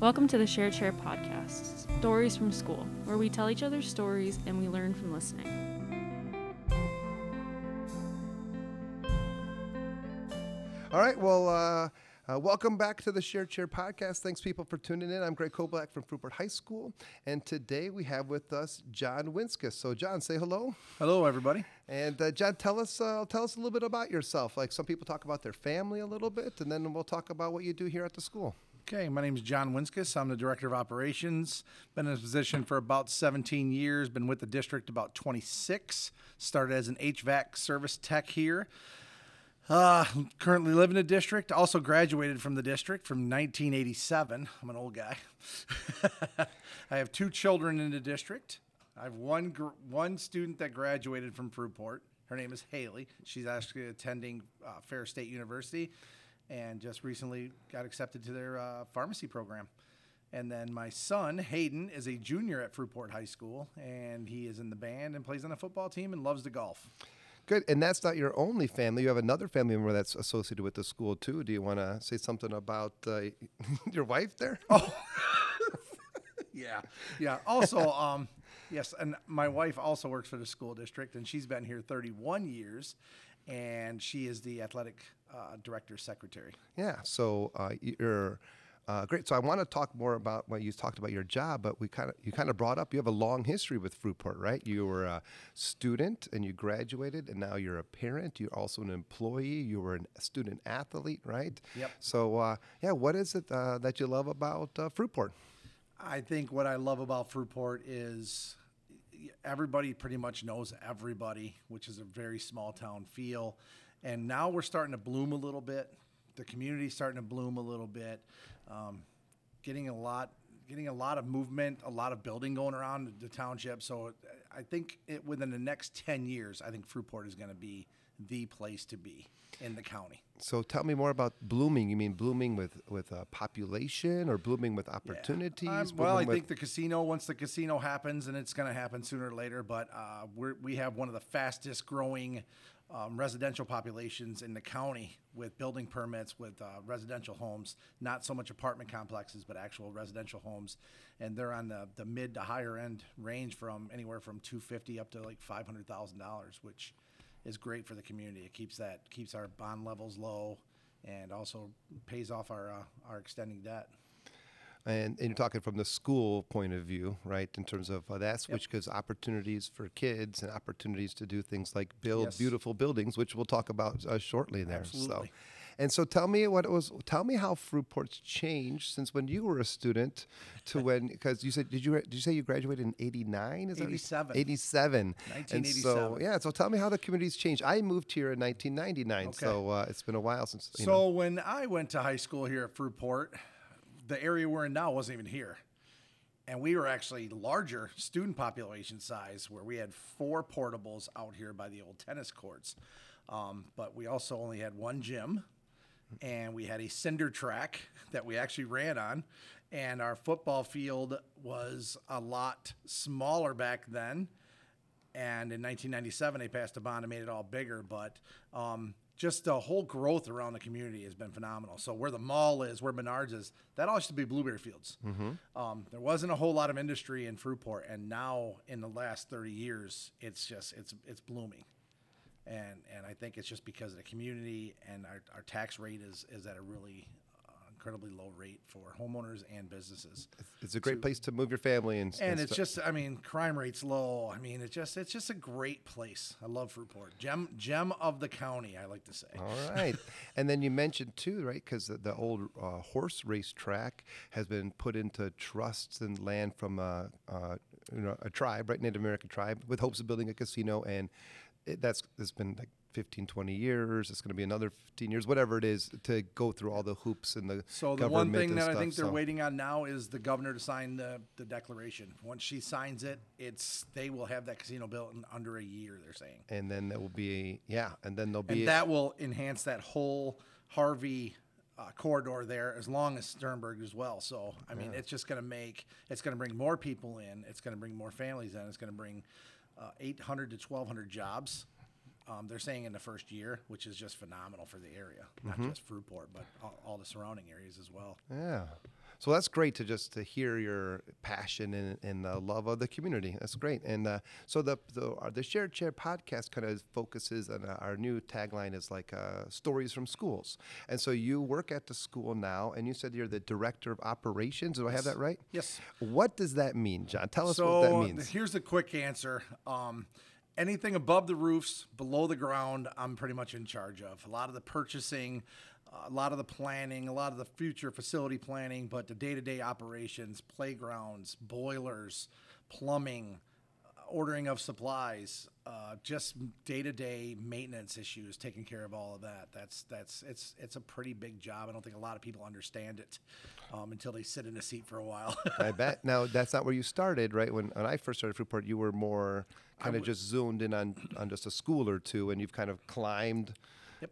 Welcome to the Share Chair podcast, Stories from School, where we tell each other stories and we learn from listening. All right. Well, uh, uh, welcome back to the Share Chair podcast. Thanks, people, for tuning in. I'm Greg Koblak from Fruitport High School, and today we have with us John Winskus. So, John, say hello. Hello, everybody. And uh, John, tell us uh, tell us a little bit about yourself. Like some people talk about their family a little bit, and then we'll talk about what you do here at the school. Okay, my name is John Winskus. I'm the Director of Operations. Been in this position for about 17 years. Been with the district about 26. Started as an HVAC service tech here. Uh, currently live in the district. Also graduated from the district from 1987. I'm an old guy. I have two children in the district. I have one gr- one student that graduated from Fruitport. Her name is Haley. She's actually attending uh, Ferris State University, and just recently got accepted to their uh, pharmacy program. And then my son Hayden is a junior at Fruitport High School, and he is in the band and plays on the football team and loves to golf. Good. And that's not your only family. You have another family member that's associated with the school too. Do you want to say something about uh, your wife there? Oh, yeah, yeah. Also, um, yes, and my wife also works for the school district, and she's been here 31 years, and she is the athletic uh, director secretary. Yeah. So uh, you're uh, great. So I want to talk more about what you talked about your job, but we kind of you kind of brought up you have a long history with Fruitport, right? You were a student and you graduated, and now you're a parent. You're also an employee. You were a student athlete, right? Yep. So uh, yeah, what is it uh, that you love about uh, Fruitport? I think what I love about Fruitport is everybody pretty much knows everybody, which is a very small town feel. And now we're starting to bloom a little bit. The community's starting to bloom a little bit. Um, getting a lot, getting a lot of movement, a lot of building going around the township. So I think it, within the next ten years, I think Fruitport is going to be the place to be in the county. So tell me more about blooming. You mean blooming with with uh, population or blooming with opportunities? Um, well, I think the casino. Once the casino happens, and it's going to happen sooner or later, but uh, we're, we have one of the fastest growing um, residential populations in the county with building permits with uh, residential homes. Not so much apartment complexes, but actual residential homes, and they're on the, the mid to higher end range from anywhere from two fifty up to like five hundred thousand dollars, which is great for the community. It keeps that keeps our bond levels low, and also pays off our uh, our extending debt. And, and you're talking from the school point of view, right? In terms of uh, that's which gives opportunities for kids and opportunities to do things like build Yes. beautiful buildings, which we'll talk about uh, shortly there. So, Absolutely. and so tell me what it was. Tell me how Fruitport's changed since when you were a student to when because you said did you did you say you graduated in '89? Is that what you- 87. 87. And so yeah, so tell me how the community's changed. I moved here in 1999, Okay. so uh, it's been a while since. You So know. when I went to high school here at Fruitport, the area we're in now wasn't even here. And we were actually larger student population size, where we had four portables out here by the old tennis courts. Um, but we also only had one gym, and we had a cinder track that we actually ran on. And our football field was a lot smaller back then and in 1997 they passed a bond and made it all bigger but um, just the whole growth around the community has been phenomenal. So where the mall is where menards is that all used to be blueberry fields. Um, there wasn't a whole lot of industry in fruitport and now in the last 30 years it's just it's it's blooming. And and i think it's just because of the community and our, our tax rate is is at a really incredibly low rate for homeowners and businesses it's a great place to move your family and and it's stu- just i mean crime rate's low i mean it's just it's just a great place i love fruitport gem gem of the county i like to say All right. and then you mentioned too, right? Because the, the old uh, horse race track has been put into trusts and land from a, uh, you know, a tribe, right? Native American tribe, with hopes of building a casino. And it, that's it's been like 15, 20 years. It's going to be another 15 years, whatever it is, to go through all the hoops and the so the one thing that i think they're so- waiting on now is the governor to sign the, the declaration. Once she signs it it's they will have that casino built in under a year they're saying. And then there will be, yeah, and then there'll be and that will enhance that whole harvey uh, corridor there as long as sternberg as well so i mean it's just going to make it's going to bring more people in it's going to bring more families in it's going to bring uh, 800 to 1200 jobs um, they're saying in the first year which is just phenomenal for the area not just fruitport but all, all the surrounding areas as well Yeah. So that's great to just to hear your passion and, and the love of the community. That's great. And uh, so the the, uh, the Share Chair podcast kind of focuses on uh, our new tagline is like uh, stories from schools. And so you work at the school now, and you said you're the director of operations. Do I have that right? Yes. What does that mean, John? Tell us so what that means. here's the quick answer. Um, anything above the roofs, below the ground, I'm pretty much in charge of. A lot of the purchasing, a lot of the planning, a lot of the future facility planning, but the day-to-day operations, playgrounds, boilers, plumbing, ordering of supplies, uh, just day-to-day maintenance issues, taking care of all of that. That's that's it's it's a pretty big job. I don't think a lot of people understand it um, until they sit in a seat for a while. I bet. Now that's not where you started, right? When when I first started Fruitport, you were more kind of just zoomed in on on just a school or two, and you've kind of climbed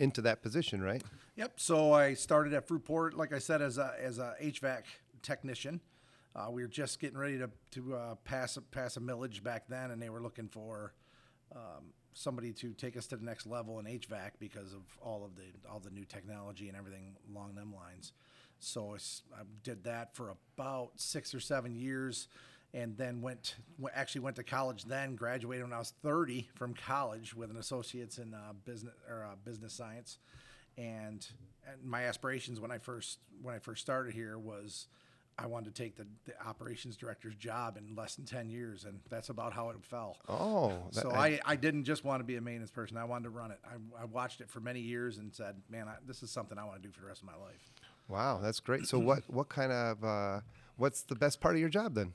into that position, right? Yep. So I started at Fruitport, like I said, as a as a HVAC technician. Uh, we were just getting ready to to uh, pass a, pass a millage back then, and they were looking for um, somebody to take us to the next level in HVAC because of all of the all the new technology and everything along them lines. So I did that for about six or seven years, and then went actually went to college. Then graduated when I was 30 from college with an associate's in uh, business or uh, business science, and, and my aspirations when I first when I first started here was. I wanted to take the, the operations director's job in less than 10 years, and that's about how it fell. Oh, that- So I, I didn't just want to be a maintenance person. I wanted to run it. I, I watched it for many years and said, man, I, this is something I want to do for the rest of my life. Wow, that's great. So what what kind of uh, what's the best part of your job then?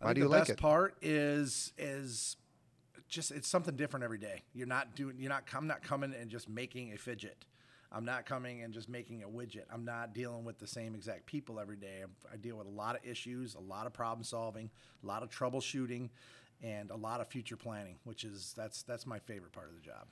I Why do you the like best it? part is is just it's something different every day. You're not doing you're not I'm not coming and just making a fidget. I'm not coming and just making a widget. I'm not dealing with the same exact people every day. I, deal with a lot of issues, a lot of problem solving, a lot of troubleshooting, and a lot of future planning, which is that's that's my favorite part of the job.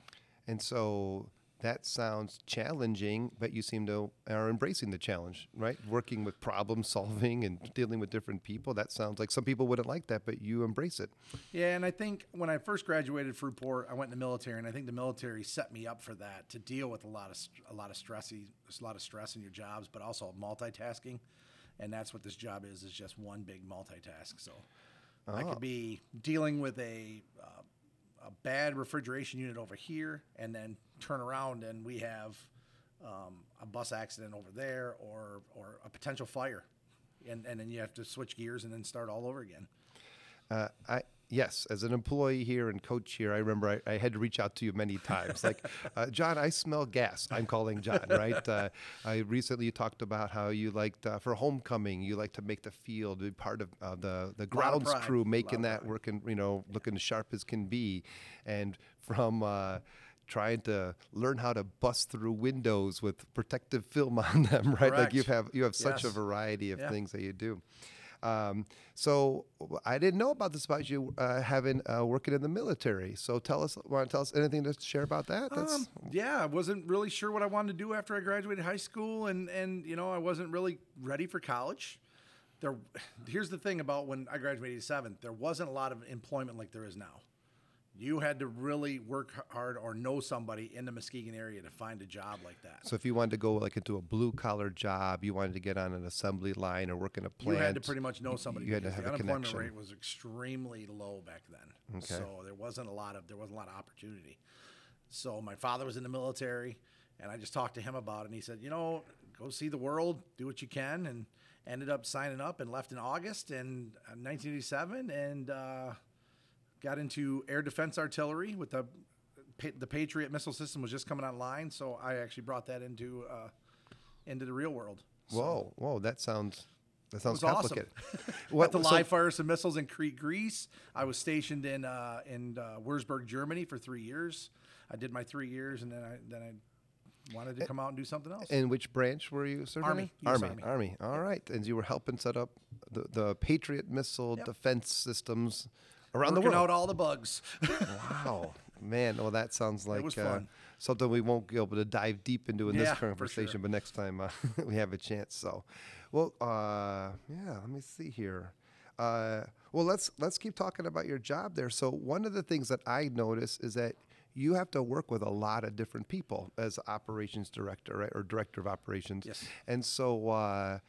And so that sounds challenging, but you seem to are embracing the challenge, right? Working with problem solving and dealing with different people. That sounds like some people wouldn't like that, but you embrace it. Yeah, and I think when I first graduated from Fruitport, I went in the military, and I think the military set me up for that to deal with a lot of a lot of stressy, a lot of stress in your jobs, but also multitasking, and that's what this job is is just one big multitask. So I Oh. could be dealing with a uh, a bad refrigeration unit over here, and then turn around and we have um, a bus accident over there, or or a potential fire, and and then you have to switch gears and then start all over again. Uh, I yes, as an employee here and coach here, I remember I, I had to reach out to you many times. Like, uh, John, I smell gas. I'm calling John, right? Uh, I recently talked about how you liked uh, for homecoming, you like to make the field, be part of uh, the the grounds crew, making that pride. working, you know, looking as sharp as can be, and from. Uh, Trying to learn how to bust through windows with protective film on them, right? Like you have you have such a variety of Yeah. things that you do. Um, so I didn't know about this about you uh, having uh, working in the military. So tell us, want to tell us anything to share about that? Um, yeah, I wasn't really sure what I wanted to do after I graduated high school, and and you know I wasn't really ready for college. There, here's the thing about when I graduated '87, there wasn't a lot of employment like there is now. You had to really work hard or know somebody in the Muskegon area to find a job like that. so if you wanted to go like into a blue collar job, you wanted to get on an assembly line or work in a plant. You had to pretty much know somebody. You had to have the a unemployment connection. rate was extremely low back then. Okay. So there wasn't a lot of there wasn't a lot of opportunity. So my father was in the military, and I just talked to him about it, and he said, you know, go see the world, do what you can, and ended up signing up and left in August in uh, 1987, and uh, got into air defense artillery with the the Patriot missile system was just coming online, so I actually brought that into uh, into the real world. So- Whoa, whoa, that sounds that sounds was awesome. complicated. What the so- live fire some missiles in Crete, Greece. I was stationed in uh, in uh, Würzburg, Germany for three years. I did my three years, and then I then I wanted to come out and do something else. In which branch were you serving? Army? US Army, Army. All right, and you were helping set up the, the Patriot missile Yep. defense systems around the world. out all the bugs. Wow, man! Well, that sounds like was uh, fun. something we won't be able to dive deep into in Yeah, this for sure. conversation, but next time uh, we have a chance. So, well, uh, yeah. Let me see here. Uh, well, let's let's keep talking about your job there. So, one of the things that I notice is that you have to work with a lot of different people as operations director, right, or director of operations. Yes. And so. Uh,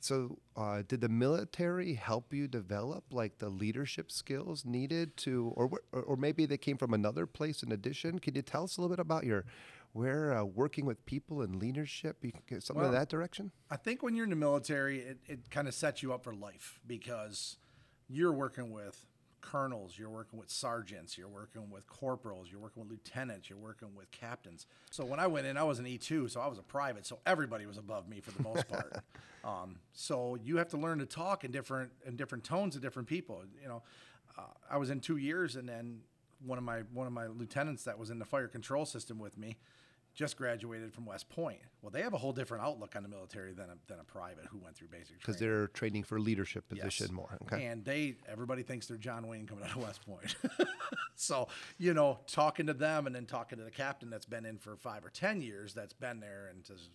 so uh, did the military help you develop like the leadership skills needed to, or or, maybe they came from another place in addition? Can you tell us a little bit about your where uh, working with people and leadership, you can get something in that direction? I think when you're in the military, it, it kind of sets you up for life because you're working with colonels, you're working with sergeants, you're working with corporals, you're working with lieutenants, you're working with captains. So when I went in, I was an E2, so I was a private, so everybody was above me for the most part. um, so you have to learn to talk in different in different tones to different people. You know, uh, I was in two years, and then one of my one of my lieutenants that was in the fire control system with me just graduated from West Point. Well, they have a whole different outlook on the military than a, than a private who went through basic Because they're training for leadership Yes. position more. Okay. And they, everybody thinks they're John Wayne coming out of West Point. so, you know, talking to them and then talking to the captain that's been in for five or 10 years, that's been there and says,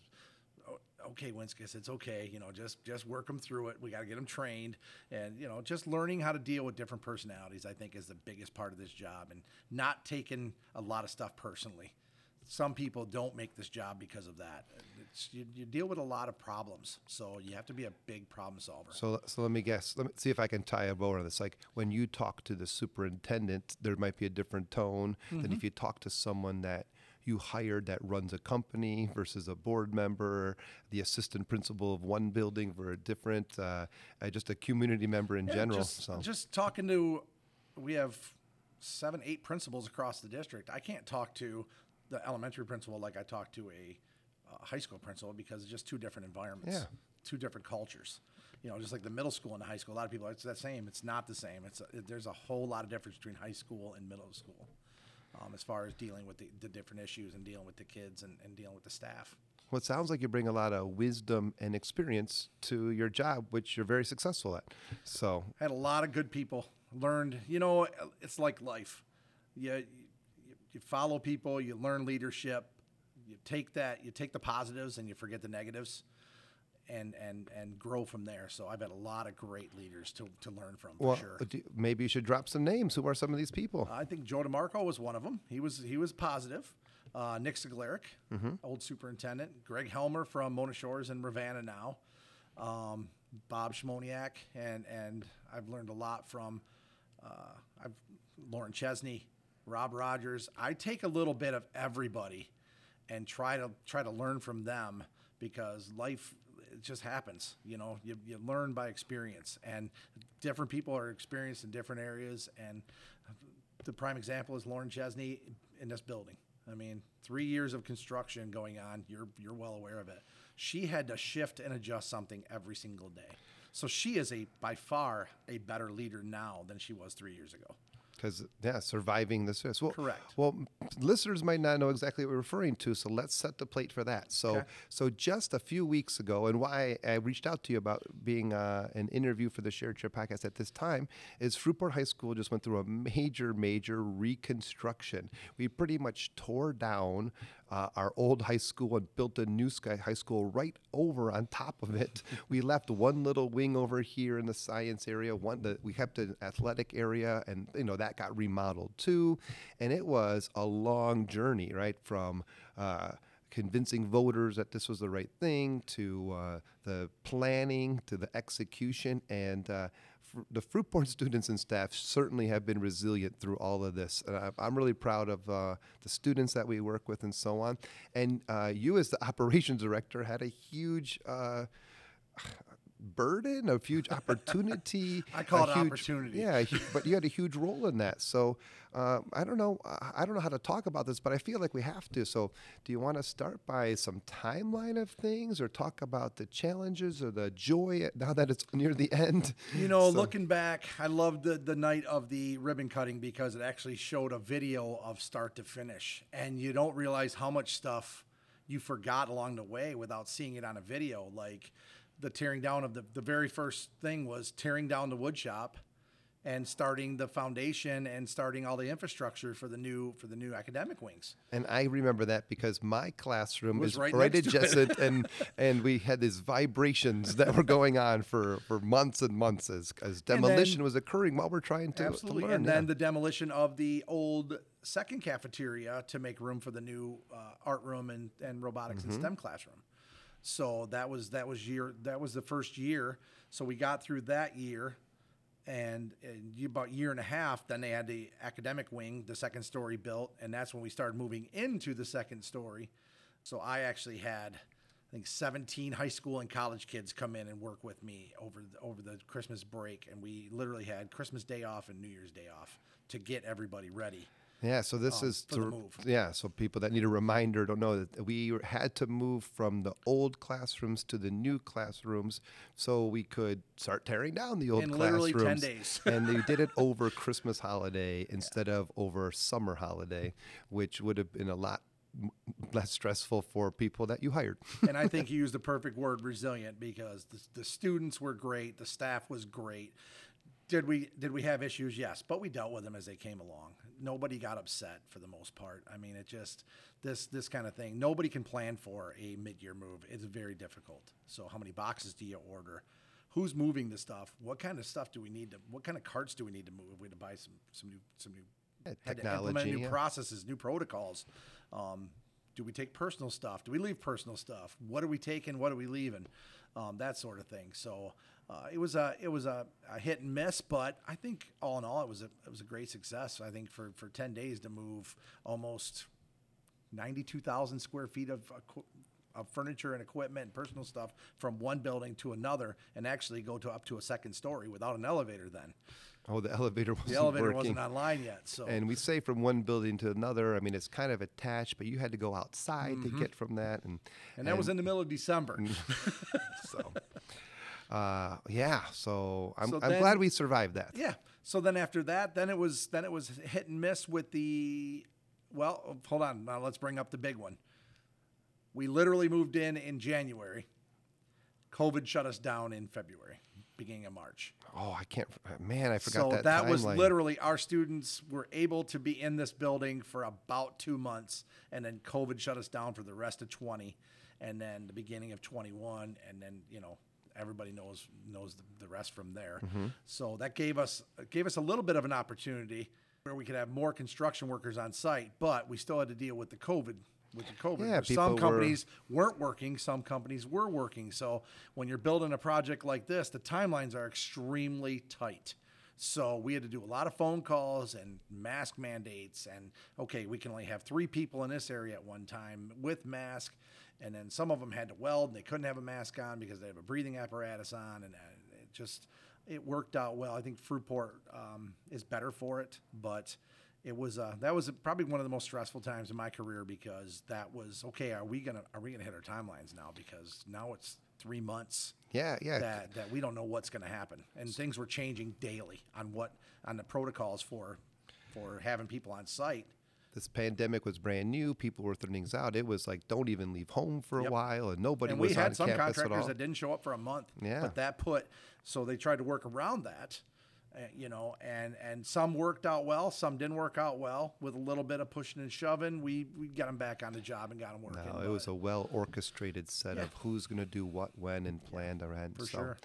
"Oh, okay, Winskus, it's okay. You know, just, just work them through it. We got to get them trained. And, you know, just learning how to deal with different personalities, I think is the biggest part of this job and not taking a lot of stuff personally. Some people don't make this job because of that. It's, you, you deal with a lot of problems, so you have to be a big problem solver. So, so let me guess. Let me see if I can tie a bow on this. Like when you talk to the superintendent, there might be a different tone than Mm-hmm. if you talk to someone that you hired that runs a company versus a board member, the assistant principal of one building for a different, uh, uh, just a community member in Yeah, general. Just, so just talking to, we have seven, eight principals across the district. I can't talk to the elementary principal like I talk to a uh, high school principal because it's just two different environments, Yeah. two different cultures. You know, just like the middle school and the high school. A lot of people, it's the same. It's not the same. It's a, there's a whole lot of difference between high school and middle school, um, as far as dealing with the, the different issues and dealing with the kids and, and dealing with the staff. well, it sounds like you bring a lot of wisdom and experience to your job, which you're very successful at. So I had a lot of good people learned you know it's like life you, you follow people you learn leadership you take that you take the positives and you forget the negatives and and and grow from there so i've had a lot of great leaders to, to learn from for well, sure do- maybe you should drop some names. Who are some of these people? I think Joe DeMarco was one of them. He was he was positive. Uh, Nick Sigleric, old superintendent. Greg Helmer from Mona Shores in Ravenna now. Um, Bob Schmoniak, and and I've learned a lot from uh, I've Lauren Chesney, Rob Rogers. I take a little bit of everybody and try to try to learn from them because life it just happens you know you, you learn by experience and different people are experienced in different areas and the prime example is Lauren Chesney in this building. I mean, three years of construction going on. You're you're well aware of it. She had to shift and adjust something every single day. So she is a by far a better leader now than she was three years ago. Because yeah, surviving the stress. Well, Correct. Well, listeners might not know exactly what we're referring to, so let's set the plate for that. So, Okay. so just a few weeks ago, and why I reached out to you about being uh, an interview for the Share Chair podcast at this time is Fruitport High School just went through a major, major reconstruction. We pretty much tore down uh, our old high school and built a new sky high school right over on top of it. we left one little wing over here in the science area. One that we kept an athletic area, and you know that got remodeled too. And it was a long journey, right from. Uh, convincing voters that this was the right thing to uh, the planning to the execution and uh, the Fruitport students and staff certainly have been resilient through all of this. And I- I'm really proud of uh, the students that we work with and so on. And uh, you, as the operations director, had a huge uh, burden, a huge opportunity. I call a it huge- opportunity. Yeah, but you had a huge role in that. So um, I don't know. I- I don't know how to talk about this, but I feel like we have to. So do you want to start by some timeline of things, or talk about the challenges or the joy now that it's near the end? You know, So- looking back, I loved the, the night of the ribbon cutting because it actually showed a video of start to finish. And you don't realize how much stuff you forgot along the way without seeing it on a video. Like the tearing down of the, the very first thing was tearing down the wood shop and starting the foundation and starting all the infrastructure for the new for the new academic wings. And I remember that because my classroom Was is right right, to adjacent, and and we had these vibrations that were going on for, for months and months as, as then- demolition was occurring while we're trying to, to Absolutely. learn. and yeah. then the demolition of the old second cafeteria to make room for the new uh, art room and, and robotics Mm-hmm. and STEM classroom. So that was that was year that was the first year. So we got through that year, and, and about year and a half, then they had the academic wing, the second story built, and that's when we started moving into the second story. So I actually had, I think, 17 high school and college kids come in and work with me over the, over the Christmas break, and we literally had Christmas Day off and New Year's Day off to get everybody ready. Yeah, so this um, is to, move. yeah, so people that need a reminder don't know that we had to move from the old classrooms to the new classrooms so we could start tearing down the old In classrooms. literally 10 days. and they did it over Christmas holiday instead of over summer holiday, which would have been a lot less stressful for people that you hired. and I think you used the perfect word, resilient, because the, the students were great, the staff was great. Did we did we have issues? Yes, but we dealt with them as they came along. Nobody got upset for the most part. I mean, it just this this kind of thing. Nobody can plan for a mid year move. It's very difficult. So, how many boxes do you order? Who's moving the stuff? What kind of stuff do we need to? What kind of carts do we need to move? We had to buy some some new some new Yeah, technology, new yeah. processes, new protocols. Um, do we take personal stuff? Do we leave personal stuff? What are we taking? What are we leaving? Um, that sort of thing. So uh, it was a it was a, a hit and miss, but I think all in all it was a it was a great success. I think for for ten days to move almost ninety two thousand square feet of. Of furniture and equipment and personal stuff from one building to another, and actually go to up to a second story without an elevator. Then Oh, the elevator wasn't the elevator working. wasn't online yet. So And we say from one building to another. I mean, it's kind of attached, but you had to go outside to get from that, and Mm-hmm. and that was in the middle of December. so. Uh, yeah, so I'm, So I'm then- glad we survived that. Yeah. So then after that, then it was then it was hit and miss with the well, hold on. Now let's bring up the big one. We literally moved in in January. COVID shut us down in February, beginning of March. Oh, I can't. Man, I forgot so that. that, was literally our students were able to be in this building for about two months, and then COVID shut us down for the rest of 20, and then the beginning of 21, and then you know everybody knows knows the, the rest from there. Mm-hmm. So that gave us gave us a little bit of an opportunity where we could have more construction workers on site, but we still had to deal with the COVID. With the COVID, Yeah, some companies weren't working, some companies were working. So when you're building a project like this, the timelines are extremely tight. So we had to do a lot of phone calls and mask mandates and okay, we can only have three people in this area at one time with mask. And then some of them had to weld and they couldn't have a mask on because they have a breathing apparatus on and uh, it just it worked out well. I think Fruitport um, is better for it, but it was uh, that was probably one of the most stressful times in my career because that was okay. Are we gonna are we gonna hit our timelines now? Because now it's three months Yeah, yeah. that that we don't know what's going to happen, and things were changing daily on what on the protocols for for having people on site. this pandemic was brand new. People were throwing things out. It was like, don't even leave home for a Yep. while, and nobody and was we had some contractors that didn't show up for a month. Yeah. but that put so they tried to work around that. Uh, you know, and and some worked out well, some didn't work out well. With a little bit of pushing and shoving, we we got them back on the job and got them working. no, it but- was a well orchestrated set Yeah. of who's going to do what, when, and planned around. for so, sure.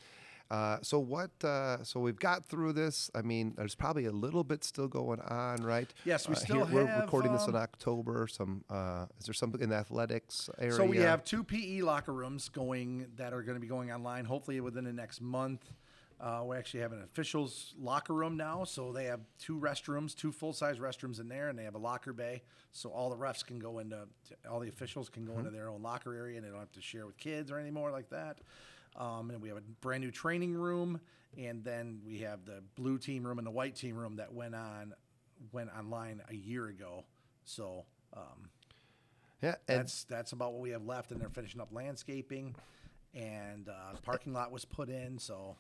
Uh, so what? Uh, so we've got through this. I mean, there's probably a little bit still going on, right? Yes, we Uh, still We're have, recording this in um, October. Some uh, is there something in the athletics area? So we have two PE locker rooms going that are going to be going online. Hopefully within the next month. Uh, we actually have an officials locker room now, so they have two restrooms, two full size restrooms in there, and they have a locker bay, so all the refs can go into, all the officials can go Mm-hmm. into their own locker area, and they don't have to share with kids or anymore like that. Um, and we have a brand new training room, and then we have the blue team room and the white team room that went on, went online a year ago. So um, yeah, and that's that's about what we have left, and they're finishing up landscaping, and uh, parking lot was put in. So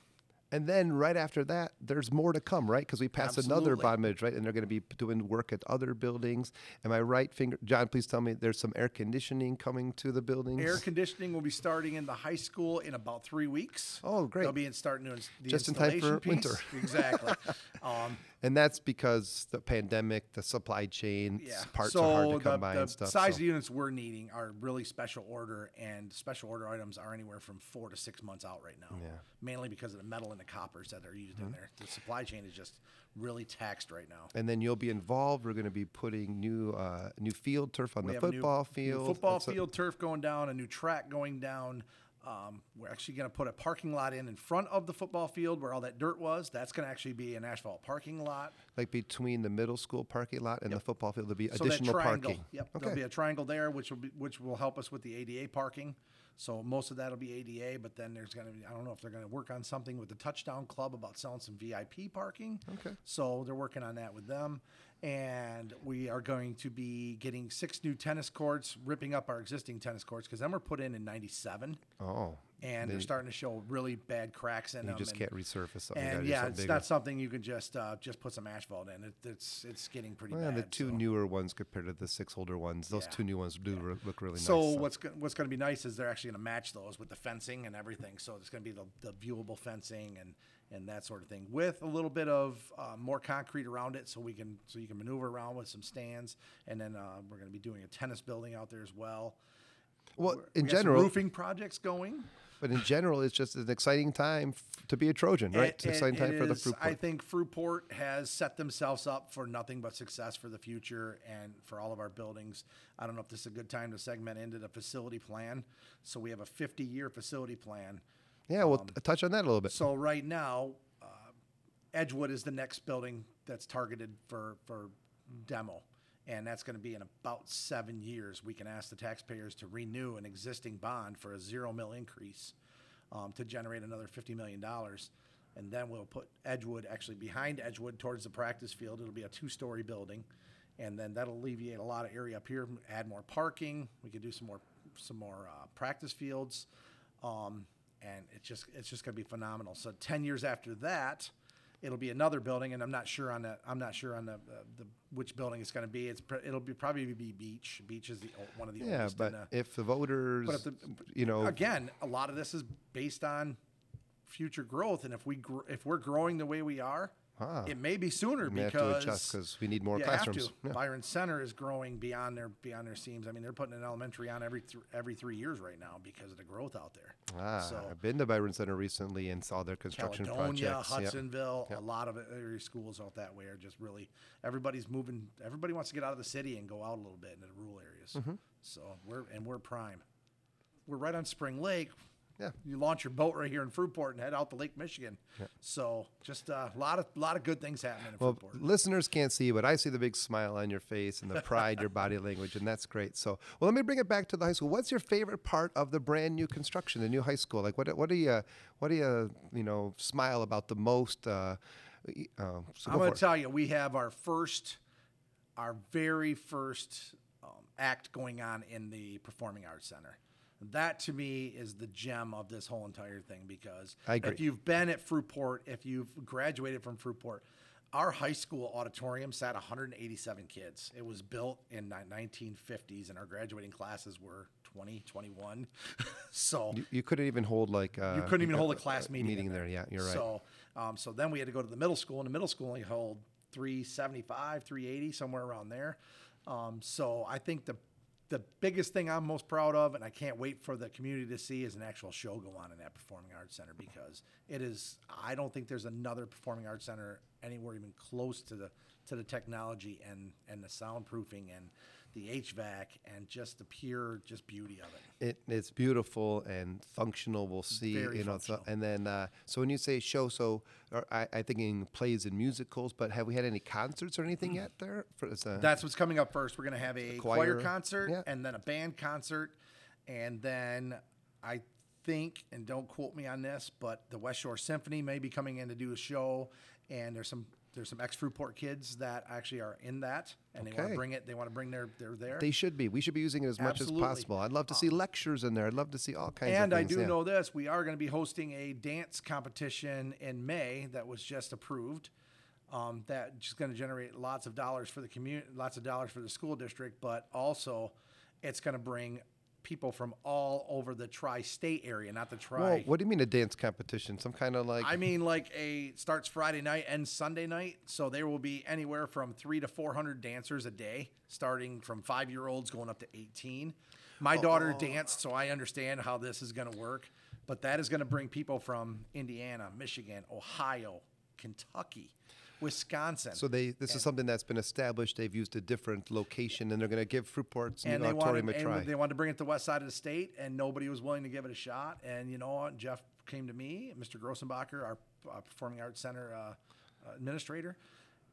And then right after that, there's more to come, right? Because we another Absolutely. bond millage, right? And they're going to be doing work at other buildings. Am I right? Finger, John, please tell me there's some air conditioning coming to the buildings. air conditioning will be starting in the high school in about three weeks. Oh, great. They'll be in starting the Just in time for piece. winter. exactly. Um, And that's because the pandemic, the supply chain, Yeah. parts so are hard to the, come by the and stuff. The size so- of units we're needing are really special order, and special order items are anywhere from four to six months out right now. Yeah. Mm-hmm. Mainly because of the metal and the coppers that are used in there. The supply chain is just really taxed right now. and then you'll be involved. We're going to be putting new uh, new field turf on We the new- football new field. football That's a- field turf going down, a new track going down. Um, we're actually going to put a parking lot in in front of the football field where all that dirt was. That's going to actually be an asphalt parking lot. like between the middle school parking lot and the football field, there'll be So additional that triangle, parking. yep, Okay. there'll be a triangle there, which will be which will help us with the ADA parking. So most of that'll be ADA, but then there's going to be I don't know if they're going to work on something with the Touchdown Club about selling some VIP parking. Okay. So they're working on that with them, and we are going to be getting six new tennis courts, ripping up our existing tennis courts because them were put in in '97, oh, and they're starting to show really bad cracks in you them. You just and- can't resurface. You and yeah, it's bigger. not something you can just uh, just put some asphalt in. It, it's it's getting pretty Well, bad. the two so. newer ones compared to the six older ones, those Yeah. two new ones do re- look really So nice. So what's go- what's going to be nice is they're actually going to match those with the fencing and everything. So it's going to be the, the viewable fencing and and that sort of thing with a little bit of uh, more concrete around it, so we can so you can maneuver around with some stands. And then uh, we're going to be doing a tennis building out there as well. well, We're- in we general, roofing projects going. But in general, it's just an exciting time f- to be a Trojan, right? It- it's an it- exciting time for the is- fruit. I think Fruitport has set themselves up for nothing but success for the future and for all of our buildings. I don't know if this is a good time to segment into the facility plan. So we have a 50-year facility plan. yeah, we'll t- touch on that a little bit. So right now, uh, Edgewood is the next building that's targeted for, for demo. And that's going to be in about seven years. We can ask the taxpayers to renew an existing bond for a zero mill increase um, to generate another $50 million. And then we'll put Edgewood actually behind Edgewood towards the practice field. It'll be a two-story building. And then that'll alleviate a lot of area up here, add more parking. We could do some more, some more uh, practice fields. Um, and it's just it's just going to be phenomenal. So ten years after that, it'll be another building, and I'm not sure on the I'm not sure on the, uh, the which building it's going to be. It's pr- it'll be probably be Beach. Beach is the ol- one of the yeah, oldest. but in if the voters, but if the, you know, again, a lot of this is based on future growth, and if we gr- if we're growing the way we are, Ah. it may be sooner we because to adjust because we need more classrooms. Yeah. Byron Center is growing beyond their beyond their seams. I mean, they're putting an elementary on every th- every three years right now because of the growth out there. Ah, so I've been to Byron Center recently and saw their construction Caledonia, projects. Yep. Hudsonville, a lot of area schools out that way are just really everybody's moving. Everybody wants to get out of the city and go out a little bit into the rural areas. Mm-hmm. So we're and we're prime. We're right on Spring Lake. Yeah. You launch your boat right here in Fruitport and head out to Lake Michigan. So just a lot of lot of good things happening in Well, Fruitport. listeners can't see, but I see the big smile on your face and the pride, your body language, and that's great. So, well, let me bring it back to the high school. What's your favorite part of the brand new construction, the new high school? Like, what, what do you, what do you, you know, smile about the most? Uh, uh, so I'm going to tell you, we have our first, our very first um, act going on in the Performing Arts Center. That to me is the gem of this whole entire thing because if you've been at Fruitport, if you've graduated from Fruitport, our high school auditorium sat 187 kids. It was built in ni- 1950s, and our graduating classes were 20, 21. so You, you couldn't even hold like uh, you couldn't even hold a class meeting, in meeting there. Yeah, you're right. So, um, so then we had to go to the middle school, and the middle school only held 375, 380, somewhere around there. Um, so I think the the biggest thing I'm most proud of, and I can't wait for the community to see, is an actual show go on in that Performing Arts Center because it is. I don't think there's another Performing Arts Center anywhere even close to the to the technology and and the soundproofing and the HVAC and just the pure just beauty of it. It, it's beautiful and functional. We'll see, Very you know. So, and then, uh, so when you say show, so are, I, I thinking plays and musicals, but have we had any concerts or anything yet there? For, a, That's what's coming up first. We're going to have a choir, choir, concert yeah. and then a band concert. And then I think, and don't quote me on this, but the West Shore Symphony may be coming in to do a show. And there's some there's some ex Fruitport kids that actually are in that, and they want Okay. to bring it. They want to bring their they're there. they should be. We should be using it as much Absolutely. Uh, as possible. I'd love to see lectures in there. I'd love to see all kinds of things. and of I things. do yeah. know this: we are going to be hosting a dance competition in May that was just approved. Um, that just going to generate lots of dollars for the community, lots of dollars for the school district, but also it's going to bring people from all over the tri-state area, not the tri. Well, what do you mean a dance competition? Some kind of like I mean, like a starts Friday night and Sunday night, so there will be anywhere from three to four hundred dancers a day, starting from five year olds going up to eighteen. My daughter danced, so I understand how this is going to work. But that is going to bring people from Indiana, Michigan, Ohio, Kentucky, Wisconsin. So they this is something that's been established. They've used a different location, and they're going to give Fruitport's and new they wanted, auditorium a and try. they wanted to bring it to the west side of the state, and nobody was willing to give it a shot. And you know? Jeff came to me, Mr. Grossenbacher, our uh, Performing Arts Center uh, administrator,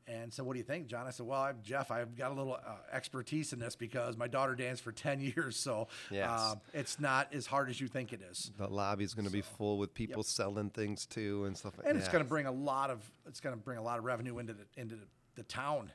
and said, "What do you think, John?" I said, "Well, I've, Jeff, I've got a little uh, expertise in this because my daughter danced for ten years, so Yes. uh, it's not as hard as you think it is." the lobby's going to be full with people selling things too and stuff like and that. it's going to bring a lot of it's going to bring a lot of revenue into the into the, the town,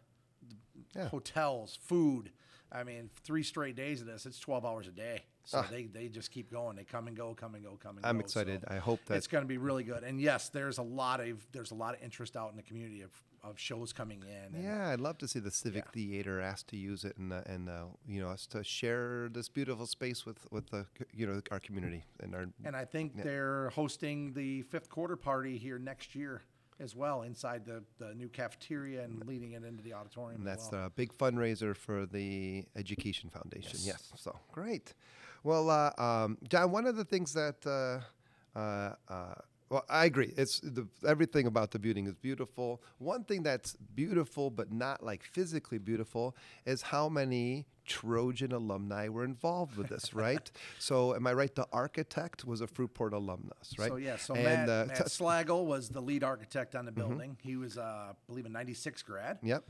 Yeah. hotels, food. I mean, three straight days of this, it's twelve hours a day. So Ah. they, they just keep going. They come and go, come and go, come and go. I'm excited. So I hope that it's going to be really good. And yes, there's a lot of there's a lot of interest out in the community of, of shows coming in. And Yeah, I'd love to see the Civic Yeah. Theater asked to use it and uh, and uh, you know us to share this beautiful space with with the you know our community and our And I think they're hosting the fifth quarter party here next year as well inside the, the new cafeteria and leading it into the auditorium. and that's well. the big fundraiser for the Education Foundation. Yes. Yes, so great. Well, uh, um, John, one of the things that uh, uh, uh, well, I agree. It's the, everything about the building is beautiful. One thing that's beautiful but not like physically beautiful is how many Trojan alumni were involved with this, right? so, am I right? The architect was a Fruitport alumnus, right? So yeah, so And, Matt, uh, Matt Slagle was the lead architect on the building. He was, uh, I believe, a '96 grad. Yep.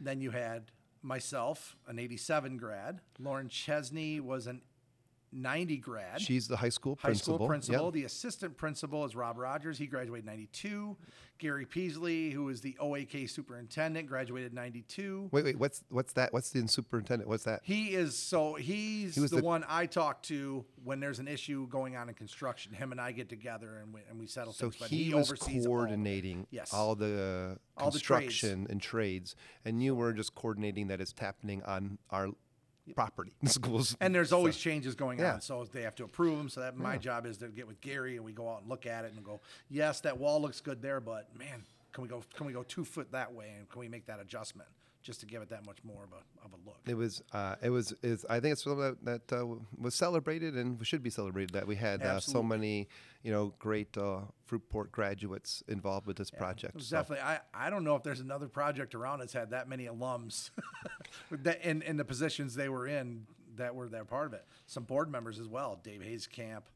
Then you had myself, an '87 grad. Lauren Chesney was an '90 grad. She's the high school high principal. school principal. Yep. The assistant principal is Rob Rogers. He graduated '92. Gary Peasley, who is the OAK superintendent, graduated '92. Wait, wait. What's what's that? What's the superintendent? What's that? He is so he's He the, the- one I talk to when there's an issue going on in construction. Him and I get together and we, and we settle So things. But he, he, was oversees all coordinating Yes. all the All the trades. construction and trades, and you were just coordinating that it's happening on our property, schools. And there's always changes going Yeah. on, so they have to approve them. So that my job is to get with Gary and we go out and look at it and go, yes, that wall looks good there, but man, can we go can we go two foot that way and can we make that adjustment just to give it that much more of a of a look? It was, uh, it was, is I think it's something that, that uh, was celebrated and should be celebrated that we had uh, so many, you know, great uh, Fruitport graduates involved with this project. So- definitely. I, I don't know if there's another project around that's had that many alums that in, in the positions they were in that were that part of it. Some board members as well. Dave Hayes Camp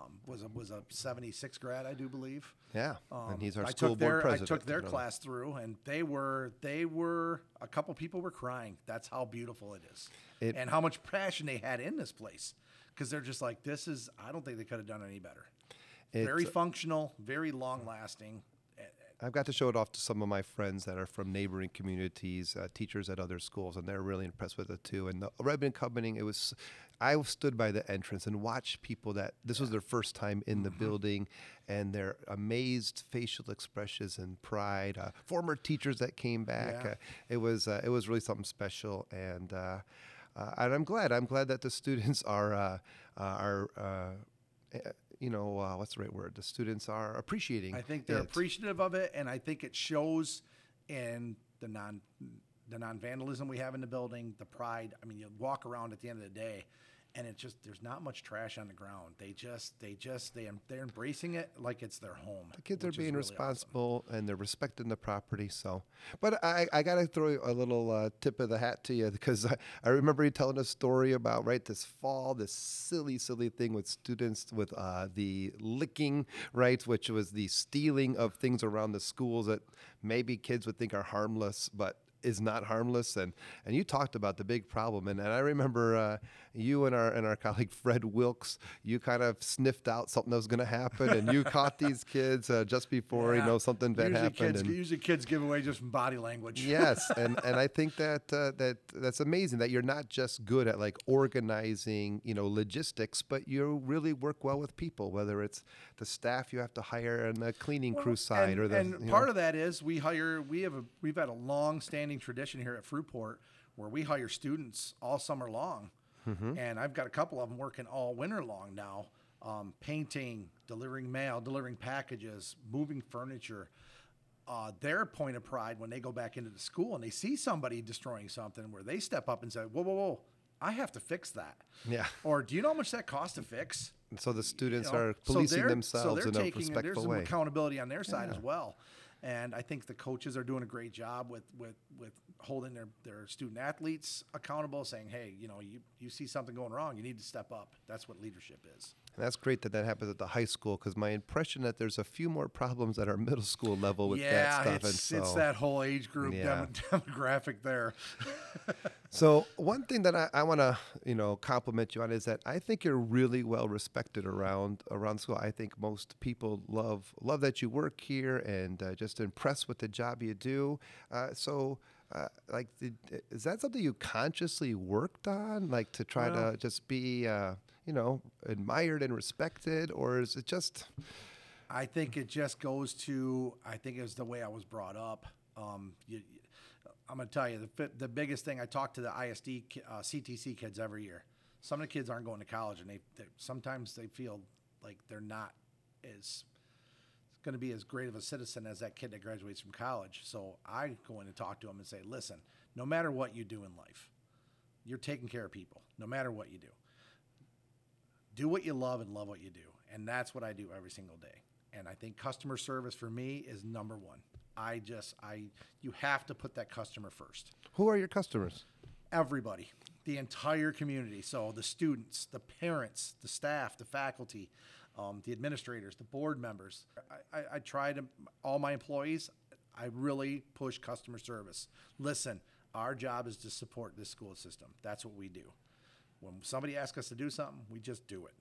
um, was a was a 76 grad, I do believe. Yeah, Um, and he's our I school board their, president. I took their you know. class through, and they were they were a couple people were crying. That's how beautiful it is, It- and how much passion they had in this place, because they're just like this is. I don't think they could have done any better. Very functional, very long lasting. I've got to show it off to some of my friends that are from neighboring communities, uh, teachers at other schools, and they're really impressed with it too. And the ribbon cutting, it was, I stood by the entrance and watched people that this was their first time in the Mm-hmm. building, and their amazed facial expressions and pride. Uh, former teachers that came back, Yeah. uh, it was uh, it was really something special, and uh, uh, and I'm glad. I'm glad that the students are uh, uh, are. You know, uh, what's the right word? The students are appreciating. I think they're it. appreciative of it, and I think it shows in the non the non vandalism we have in the building, the pride. I mean, you walk around at the end of the day, and it just there's not much trash on the ground. They just they just they they're embracing it like it's their home. The kids are being really awesome. responsible and they're respecting the property. So, but I, I got to throw a little uh, tip of the hat to you because I, I remember you telling a story about right this fall, this silly, silly thing with students with uh, the licking, right, which was the stealing of things around the schools that maybe kids would think are harmless, but is not harmless and and you talked about the big problem and, and I remember uh, you and our and our colleague Fred Wilkes you kind of sniffed out something that was going to happen and you caught these kids uh, just before you know something bad usually happened Kids, and usually kids give away just from body language. yes and and I think that uh, that that's amazing that you're not just good at like organizing you know logistics but you really work well with people whether it's the staff you have to hire and the cleaning crew side and, or the and part know, of that is we hire we have a we've had a long standing tradition here at Fruitport where we hire students all summer long and I've got a couple of them working all winter long now, um, painting, delivering mail, delivering packages, moving furniture. Uh, their point of pride when they go back into the school and they see somebody destroying something, where they step up and say, "Whoa, whoa, whoa! I have to fix that." Yeah. Or do you know how much that costs to fix? And so the students you know? are policing they're- themselves so in a taking, There's respectful some way. accountability on their side as well. And I think the coaches are doing a great job with, with, with holding their, their student athletes accountable, saying, hey, you know, you, you see something going wrong, you need to step up. That's what leadership is. And that's great that that happens at the high school because my impression that there's a few more problems at our middle school level with that yeah, stuff. it's, so, it's that whole age group Yeah. demo- demographic there. So one thing that I, I want to you know compliment you on is that I think you're really well respected around around school. I think most people love love that you work here and uh, just impressed with the job you do. Uh, so. Uh, like, did, is that something you consciously worked on, like to try Well- to just be, uh, you know, admired and respected, or is it just? I think it just goes to I think it was the way I was brought up. Um, you, I'm gonna tell you the the biggest thing. I talk to the ISD uh, CTC kids every year. Some of the kids aren't going to college, and they, they sometimes they feel like they're not as going to be as great of a citizen as that kid that graduates from college. So I go in and talk to them and say, listen, no matter what you do in life, you're taking care of people. No matter what you do, do what you love and love what you do. And that's what I do every single day. And I think customer service for me is number one. I just, I, you have to put that customer first. Who are your customers? Everybody, the entire community. So the students, the parents, the staff, the faculty, um, the administrators, the board members. I, I, I try to, all my employees, I really push customer service. Listen, our job is to support this school system. That's what we do. When somebody asks us to do something, we just do it,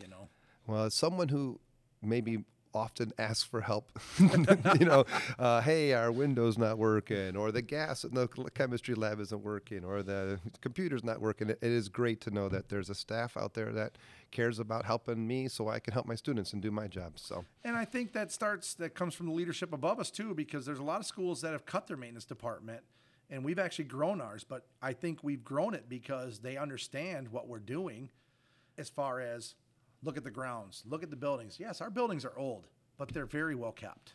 you know? Well, as someone who maybe often ask for help, you know, uh, hey, our window's not working, or the gas in the chemistry lab isn't working, or the computer's not working. It, it is great to know that there's a staff out there that cares about helping me so I can help my students and do my job. So, And I think that starts that comes from the leadership above us too, because there's a lot of schools that have cut their maintenance department, and we've actually grown ours. But I think we've grown it because they understand what we're doing, as far as look at the grounds, look at the buildings. Yes, our buildings are old, but they're very well kept.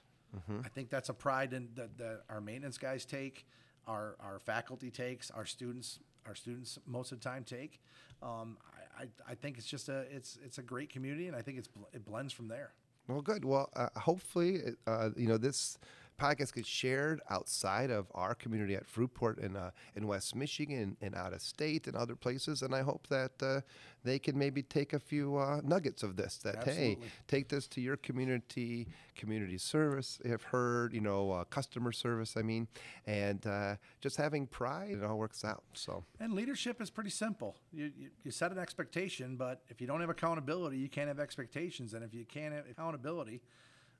I think that's a pride in that, that our maintenance guys take, our our faculty takes, our students our students most of the time take. Um, I, I, I think it's just a it's it's a great community, and I think it's it blends from there. well, good. Well, uh, hopefully, uh, you know, this podcast gets shared outside of our community at Fruitport in, uh, in West Michigan and out of state and other places. And I hope that uh, they can maybe take a few uh, nuggets of this that, hey, take this to your community, community service, have heard, you know, uh, customer service, I mean, and uh, just having pride, it all works out. So, And leadership is pretty simple. You, you, you set an expectation, but if you don't have accountability, you can't have expectations. And if you can't have accountability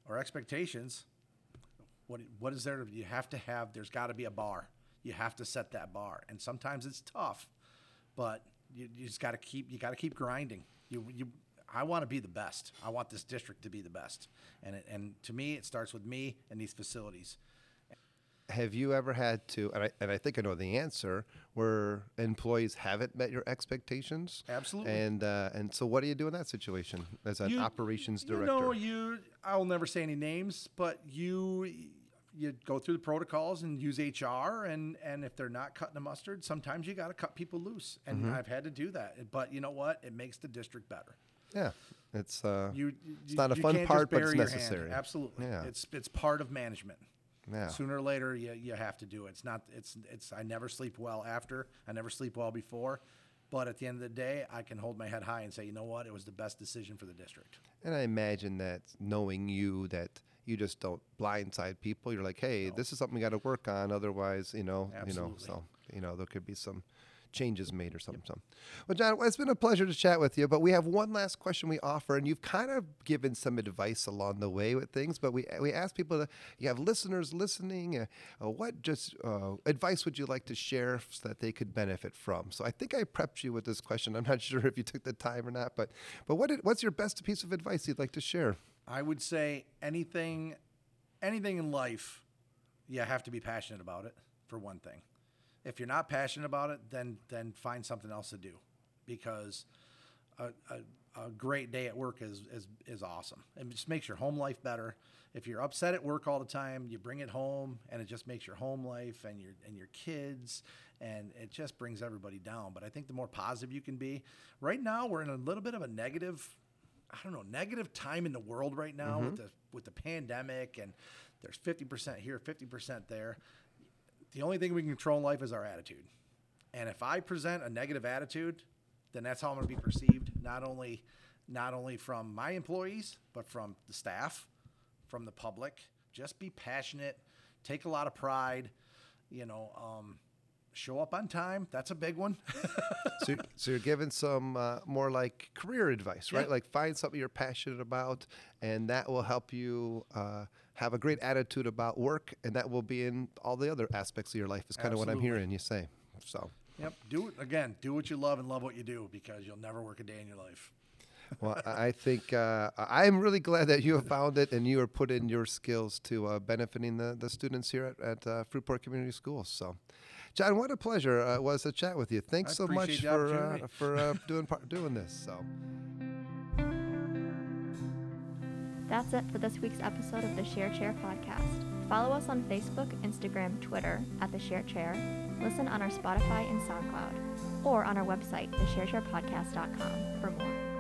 or expectations, what, what is there? to- You have to have, there's got to be a bar. You have to set that bar. And sometimes it's tough, but you, you just got to keep, you got to keep grinding. You, you, I want to be the best. I want this district to be the best. And, it, and to me, it starts with me and these facilities. have you ever had to, and I, and I think I know the answer, where employees haven't met your expectations? Absolutely. And uh, and so, what do you do in that situation as an You- operations director? You know, you I'll never say any names, but you you go through the protocols and use HR and and if they're not cutting the mustard, sometimes you got to cut people loose. And Mm-hmm. I've had to do that. But you know what? It makes the district better. yeah, it's uh, You it's not a fun part, but it's your hand. necessary. Absolutely. Yeah. It's it's part of management. Yeah. Sooner or later, you, you have to do it. It's not. It's it's. I never sleep well after. I never sleep well before. But at the end of the day, I can hold my head high and say, you know what? It was the best decision for the district. And I imagine that knowing you, that you just don't blindside people. You're like, hey, this is something we got to work on. Otherwise, you know, you know, so you know, there could be some changes made or something. So, well, John, it's been a pleasure to chat with you. But we have one last question we offer, and you've kind of given some advice along the way with things. But we we ask people to, you have listeners listening. Uh, uh, what just uh, advice would you like to share so that they could benefit from? So I think I prepped you with this question. I'm not sure if you took the time or not, but but what did, what's your best piece of advice you'd like to share? I would say anything, anything in life, you have to be passionate about it. For one thing, if you're not passionate about it, then then find something else to do. because a, a, a great day at work is, is is awesome. It just makes your home life better. If you're upset at work all the time, you bring it home, and it just makes your home life and your and your kids, and it just brings everybody down. But I think the more positive you can be, right now we're in a little bit of a negative, I don't know, negative time in the world right now with the with the pandemic, and there's 50% here, 50% there. The only thing we can control in life is our attitude. And if I present a negative attitude, then that's how I'm going to be perceived. Not only, not only from my employees, but from the staff, from the public. Just be passionate, take a lot of pride. You know, um, show up on time. That's a big one. so, so you're giving some uh, more like career advice, right? Yeah. Like find something you're passionate about, and that will help you uh, have a great attitude about work, and that will be in all the other aspects of your life. Is kind of what I'm hearing you say. So, yep. Do it again. Do what you love and love what you do because you'll never work a day in your life. well, I think uh, I'm really glad that you have found it and you are put in your skills to uh, benefiting the, the students here at, at uh, Fruitport Community Schools. So, John, what a pleasure uh, it was to chat with you. Thanks I so much for uh, for uh, doing part, doing this. So. That's it for this week's episode of the Share Chair podcast. Follow us on Facebook, Instagram, Twitter at the Share Chair. Listen on our Spotify and SoundCloud, or on our website, thesharechairpodcast.com, for more.